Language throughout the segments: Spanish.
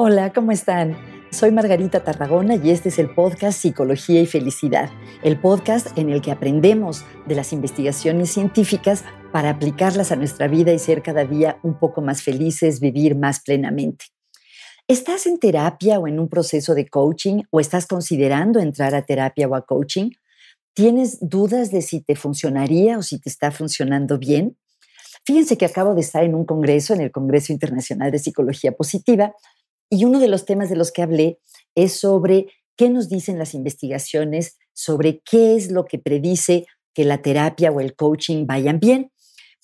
Hola, ¿cómo están? Soy Margarita Tarragona y este es el podcast Psicología y Felicidad, el podcast en el que aprendemos de las investigaciones científicas para aplicarlas a nuestra vida y ser cada día un poco más felices, vivir más plenamente. ¿Estás en terapia o en un proceso de coaching o estás considerando entrar a terapia o a coaching? ¿Tienes dudas de si te funcionaría o si te está funcionando bien? Fíjense que acabo de estar en un congreso, en el Congreso Internacional de Psicología Positiva, y uno de los temas de los que hablé es sobre qué nos dicen las investigaciones sobre qué es lo que predice que la terapia o el coaching vayan bien.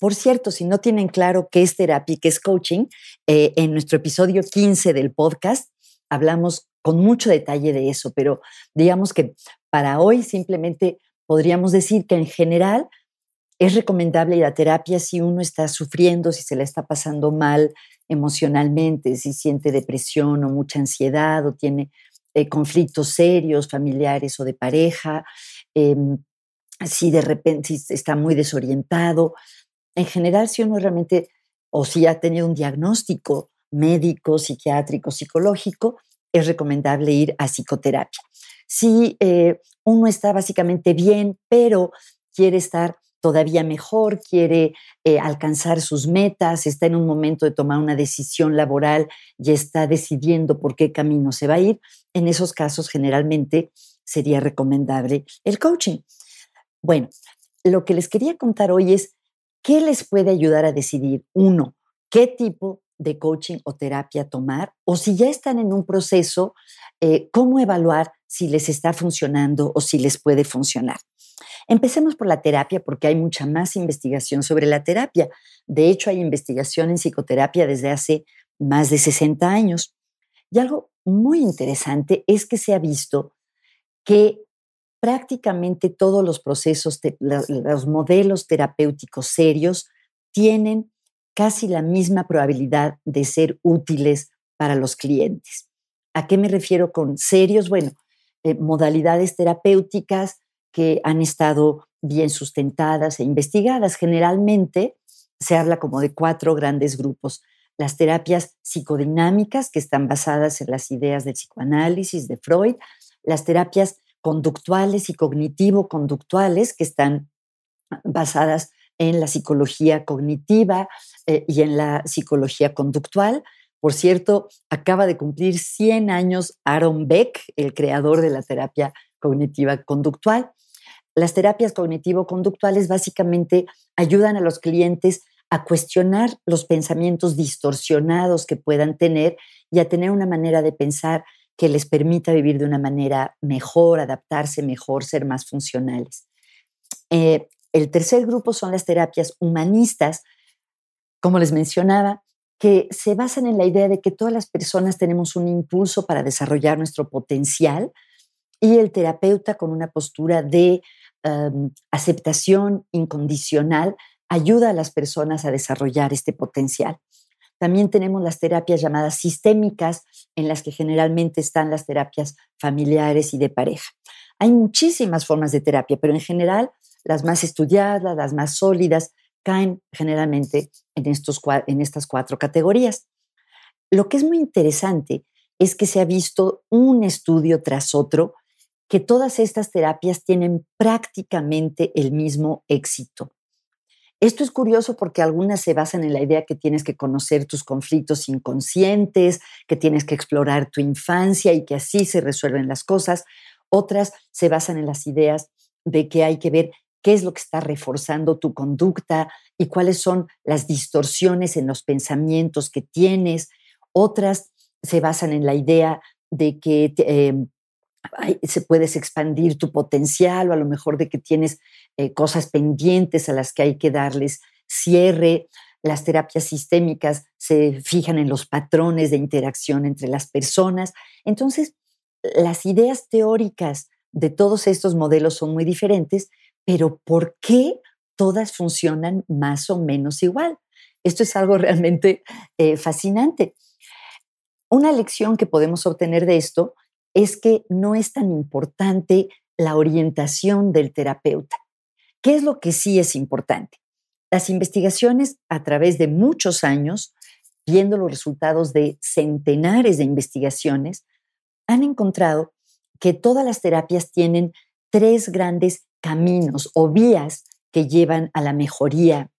Por cierto, si no tienen claro qué es terapia y qué es coaching, eh, en nuestro episodio 15 del podcast hablamos con mucho detalle de eso, pero digamos que para hoy simplemente podríamos decir que en general es recomendable ir a terapia si uno está sufriendo, si se le está pasando mal, emocionalmente, si siente depresión o mucha ansiedad o tiene eh, conflictos serios, familiares o de pareja, em, si de repente está muy desorientado. En general, si uno realmente o si ha tenido un diagnóstico médico, psiquiátrico, psicológico, es recomendable ir a psicoterapia. Si eh, uno está básicamente bien, pero quiere estar todavía mejor, quiere eh, alcanzar sus metas, está en un momento de tomar una decisión laboral y está decidiendo por qué camino se va a ir, en esos casos generalmente sería recomendable el coaching. Bueno, lo que les quería contar hoy es qué les puede ayudar a decidir, uno, qué tipo de coaching o terapia tomar, o si ya están en un proceso, eh, cómo evaluar si les está funcionando o si les puede funcionar. Empecemos por la terapia porque hay mucha más investigación sobre la terapia. De hecho, hay investigación en psicoterapia desde hace más de 60 años. Y algo muy interesante es que se ha visto que prácticamente todos los procesos, los modelos terapéuticos serios tienen casi la misma probabilidad de ser útiles para los clientes. ¿A qué me refiero con serios? Bueno, eh, modalidades terapéuticas que han estado bien sustentadas e investigadas. Generalmente se habla como de cuatro grandes grupos. Las terapias psicodinámicas, que están basadas en las ideas del psicoanálisis de Freud, las terapias conductuales y cognitivo-conductuales, que están basadas en la psicología cognitiva eh, y en la psicología conductual. Por cierto, acaba de cumplir 100 años Aaron Beck, el creador de la terapia cognitiva conductual. Las terapias cognitivo-conductuales básicamente ayudan a los clientes a cuestionar los pensamientos distorsionados que puedan tener y a tener una manera de pensar que les permita vivir de una manera mejor, adaptarse mejor, ser más funcionales. Eh, el tercer grupo son las terapias humanistas, como les mencionaba, que se basan en la idea de que todas las personas tenemos un impulso para desarrollar nuestro potencial y el terapeuta con una postura de Em, aceptación incondicional ayuda a las personas a desarrollar este potencial. También tenemos las terapias llamadas sistémicas, en las que generalmente están las terapias familiares y de pareja. Hay muchísimas formas de terapia, pero en general las más estudiadas, las más sólidas, caen generalmente en, estos, en estas cuatro categorías. Lo que es muy interesante es que se ha visto un estudio tras otro que todas estas terapias tienen prácticamente el mismo éxito. Esto es curioso porque algunas se basan en la idea que tienes que conocer tus conflictos inconscientes, que tienes que explorar tu infancia y que así se resuelven las cosas. Otras se basan en las ideas de que hay que ver qué es lo que está reforzando tu conducta y cuáles son las distorsiones en los pensamientos que tienes. Otras se basan en la idea de que se puedes expandir tu potencial o a lo mejor de que tienes eh, cosas pendientes a las que hay que darles cierre. Las terapias sistémicas se fijan en los patrones de interacción entre las personas. Entonces, las ideas teóricas de todos estos modelos son muy diferentes, pero ¿por qué todas funcionan más o menos igual? Esto es algo realmente eh, fascinante. Una lección que podemos obtener de esto es que no es tan importante la orientación del terapeuta. ¿Qué es lo que sí es importante? Las investigaciones a través de muchos años viendo los resultados de centenares de investigaciones, han encontrado que todas las terapias tienen tres grandes caminos o vías que llevan a la mejoría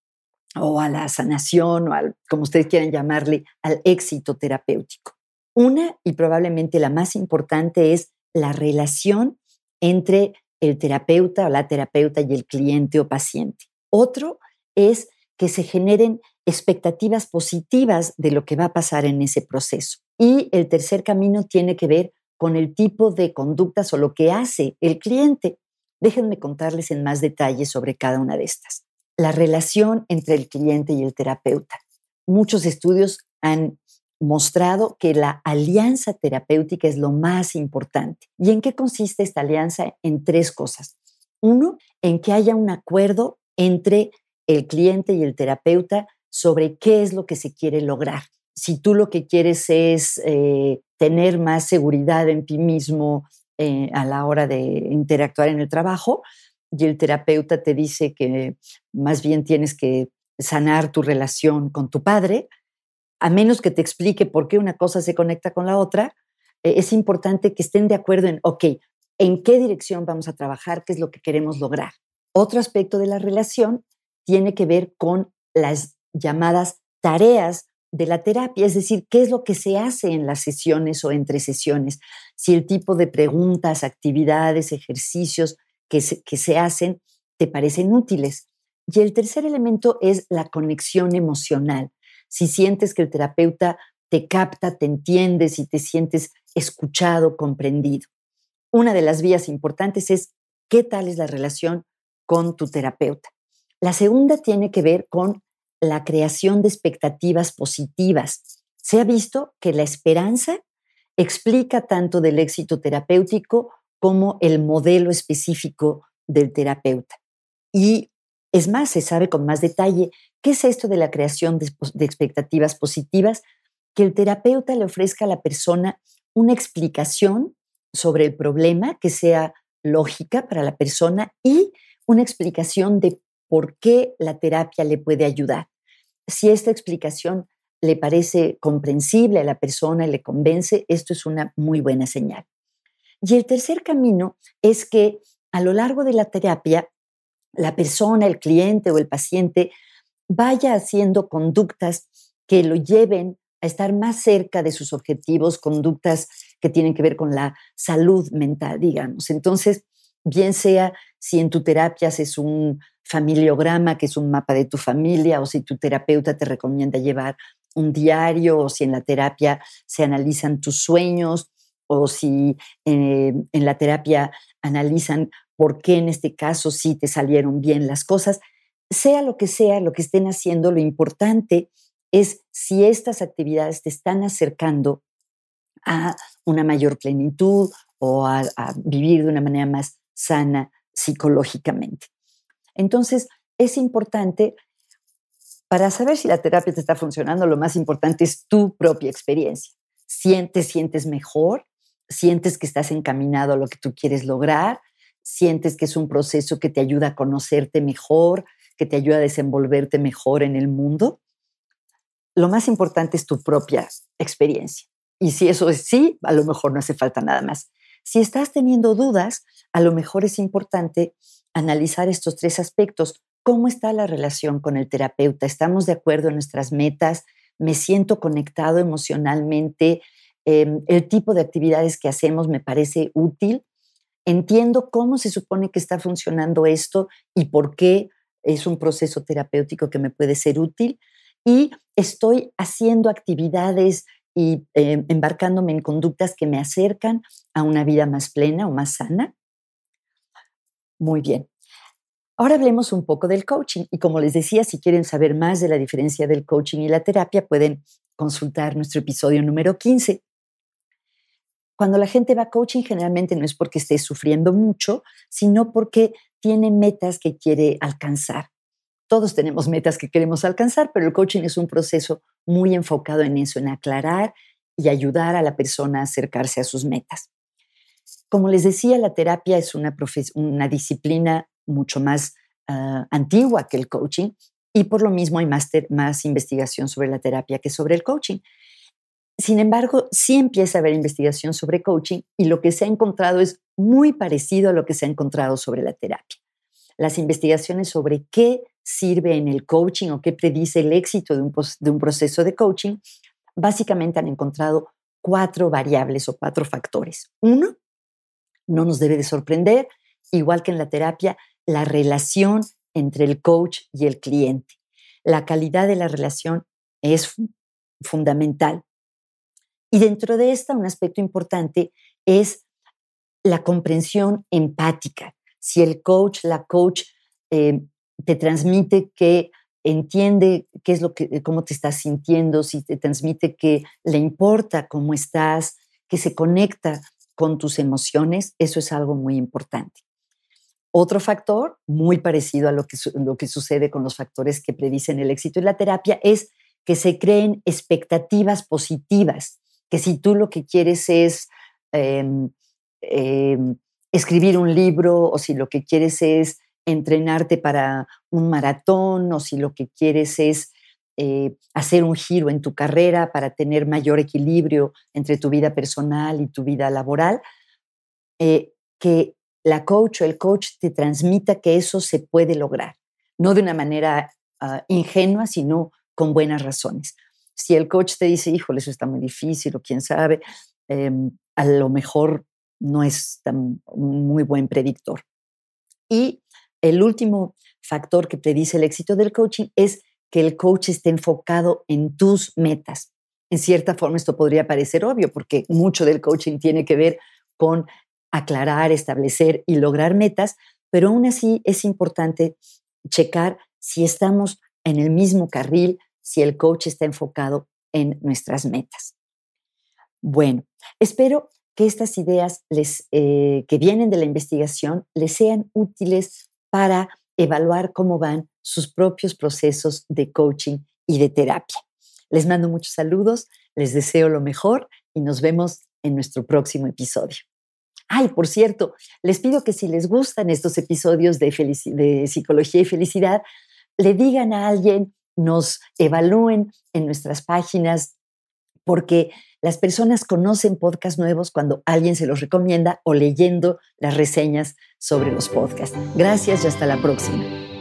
o a la sanación o al, como ustedes quieran llamarle, al éxito terapéutico. Una, y probablemente la más importante, es la relación entre el terapeuta o la terapeuta y el cliente o paciente. Otro es que se generen expectativas positivas de lo que va a pasar en ese proceso. Y el tercer camino tiene que ver con el tipo de conductas o lo que hace el cliente. Déjenme contarles en más detalle sobre cada una de estas. La relación entre el cliente y el terapeuta. Muchos estudios han mostrado que la alianza terapéutica es lo más importante. ¿Y en qué consiste esta alianza? En tres cosas. Uno, en que haya un acuerdo entre el cliente y el terapeuta sobre qué es lo que se quiere lograr. Si tú lo que quieres es eh, tener más seguridad en ti mismo eh, a la hora de interactuar en el trabajo y el terapeuta te dice que más bien tienes que sanar tu relación con tu padre, a menos que te explique por qué una cosa se conecta con la otra, eh, es importante que estén de acuerdo en, ok, ¿en qué dirección vamos a trabajar? ¿Qué es lo que queremos lograr? Otro aspecto de la relación tiene que ver con las llamadas tareas de la terapia, es decir, qué es lo que se hace en las sesiones o entre sesiones, si el tipo de preguntas, actividades, ejercicios que se, que se hacen te parecen útiles. Y el tercer elemento es la conexión emocional. Si sientes que el terapeuta te capta, te entiende, si te sientes escuchado, comprendido. Una de las vías importantes es qué tal es la relación con tu terapeuta. La segunda tiene que ver con la creación de expectativas positivas. Se ha visto que la esperanza explica tanto del éxito terapéutico como el modelo específico del terapeuta. Y es más, se sabe con más detalle qué es esto de la creación de, de expectativas positivas, que el terapeuta le ofrezca a la persona una explicación sobre el problema que sea lógica para la persona y una explicación de por qué la terapia le puede ayudar. Si esta explicación le parece comprensible a la persona y le convence, esto es una muy buena señal. Y el tercer camino es que a lo largo de la terapia, la persona, el cliente o el paciente vaya haciendo conductas que lo lleven a estar más cerca de sus objetivos, conductas que tienen que ver con la salud mental, digamos. Entonces, bien sea si en tu terapia haces un familiograma, que es un mapa de tu familia, o si tu terapeuta te recomienda llevar un diario, o si en la terapia se analizan tus sueños, o si eh, en la terapia analizan por qué en este caso sí te salieron bien las cosas. Sea lo que sea, lo que estén haciendo, lo importante es si estas actividades te están acercando a una mayor plenitud o a vivir de una manera más sana psicológicamente. Entonces, es importante, para saber si la terapia te está funcionando, lo más importante es tu propia experiencia. Sientes, sientes mejor, sientes que estás encaminado a lo que tú quieres lograr, sientes que es un proceso que te ayuda a conocerte mejor, que te ayuda a desenvolverte mejor en el mundo. Lo más importante es tu propia experiencia. Y si eso es sí, a lo mejor no hace falta nada más. Si estás teniendo dudas, a lo mejor es importante analizar estos tres aspectos. ¿Cómo está la relación con el terapeuta? ¿Estamos de acuerdo en nuestras metas? ¿Me siento conectado emocionalmente? Em, ¿El tipo de actividades que hacemos me parece útil? ¿Entiendo cómo se supone que está funcionando esto y por qué es un proceso terapéutico que me puede ser útil? Y estoy haciendo actividades y em, embarcándome en conductas que me acercan a una vida más plena o más sana. Muy bien. Ahora hablemos un poco del coaching y como les decía, si quieren saber más de la diferencia del coaching y la terapia, pueden consultar nuestro episodio número 15. Cuando la gente va a coaching, generalmente no es porque esté sufriendo mucho, sino porque tiene metas que quiere alcanzar. Todos tenemos metas que queremos alcanzar, pero el coaching es un proceso muy enfocado en eso, en aclarar y ayudar a la persona a acercarse a sus metas. Como les decía, la terapia es una, disciplina mucho más ah, antigua que el coaching y por lo mismo hay más investigación sobre la terapia que sobre el coaching. Sin embargo, sí empieza a haber investigación sobre coaching y lo que se ha encontrado es muy parecido a lo que se ha encontrado sobre la terapia. Las investigaciones sobre qué sirve en el coaching o qué predice el éxito de un, de un proceso de coaching, básicamente han encontrado cuatro variables o cuatro factores. Uno, no nos debe de sorprender, igual que en la terapia, la relación entre el coach y el cliente. La calidad de la relación es fundamental. Y dentro de esta, un aspecto importante es la comprensión empática. Si el coach, la coach, eh, te transmite que entiende qué es lo que, cómo te estás sintiendo, si te transmite que le importa cómo estás, que se conecta con tus emociones, eso es algo muy importante. Otro factor, muy parecido a lo que, lo que sucede con los factores que predicen el éxito en la terapia, es que se creen expectativas positivas, que si tú lo que quieres es em, em, escribir un libro o si lo que quieres es entrenarte para un maratón o si lo que quieres es eh, hacer un giro en tu carrera para tener mayor equilibrio entre tu vida personal y tu vida laboral, eh, que la coach o el coach te transmita que eso se puede lograr, no de una manera ah, ingenua, sino con buenas razones. Si el coach te dice, híjole, eso está muy difícil o quién sabe, em, a lo mejor no es tan, muy buen predictor. Y el último factor que predice el éxito del coaching es que el coach esté enfocado en tus metas. En cierta forma esto podría parecer obvio porque mucho del coaching tiene que ver con aclarar, establecer y lograr metas, pero aún así es importante checar si estamos en el mismo carril, si el coach está enfocado en nuestras metas. Bueno, espero que estas ideas eh, que vienen de la investigación les sean útiles para evaluar cómo van sus propios procesos de coaching y de terapia. Les mando muchos saludos, les deseo lo mejor y nos vemos en nuestro próximo episodio. Ay, por cierto, les pido que si les gustan estos episodios de psicología y felicidad, le digan a alguien, nos evalúen en nuestras páginas, porque las personas conocen podcasts nuevos cuando alguien se los recomienda o leyendo las reseñas sobre los podcasts. Gracias y hasta la próxima.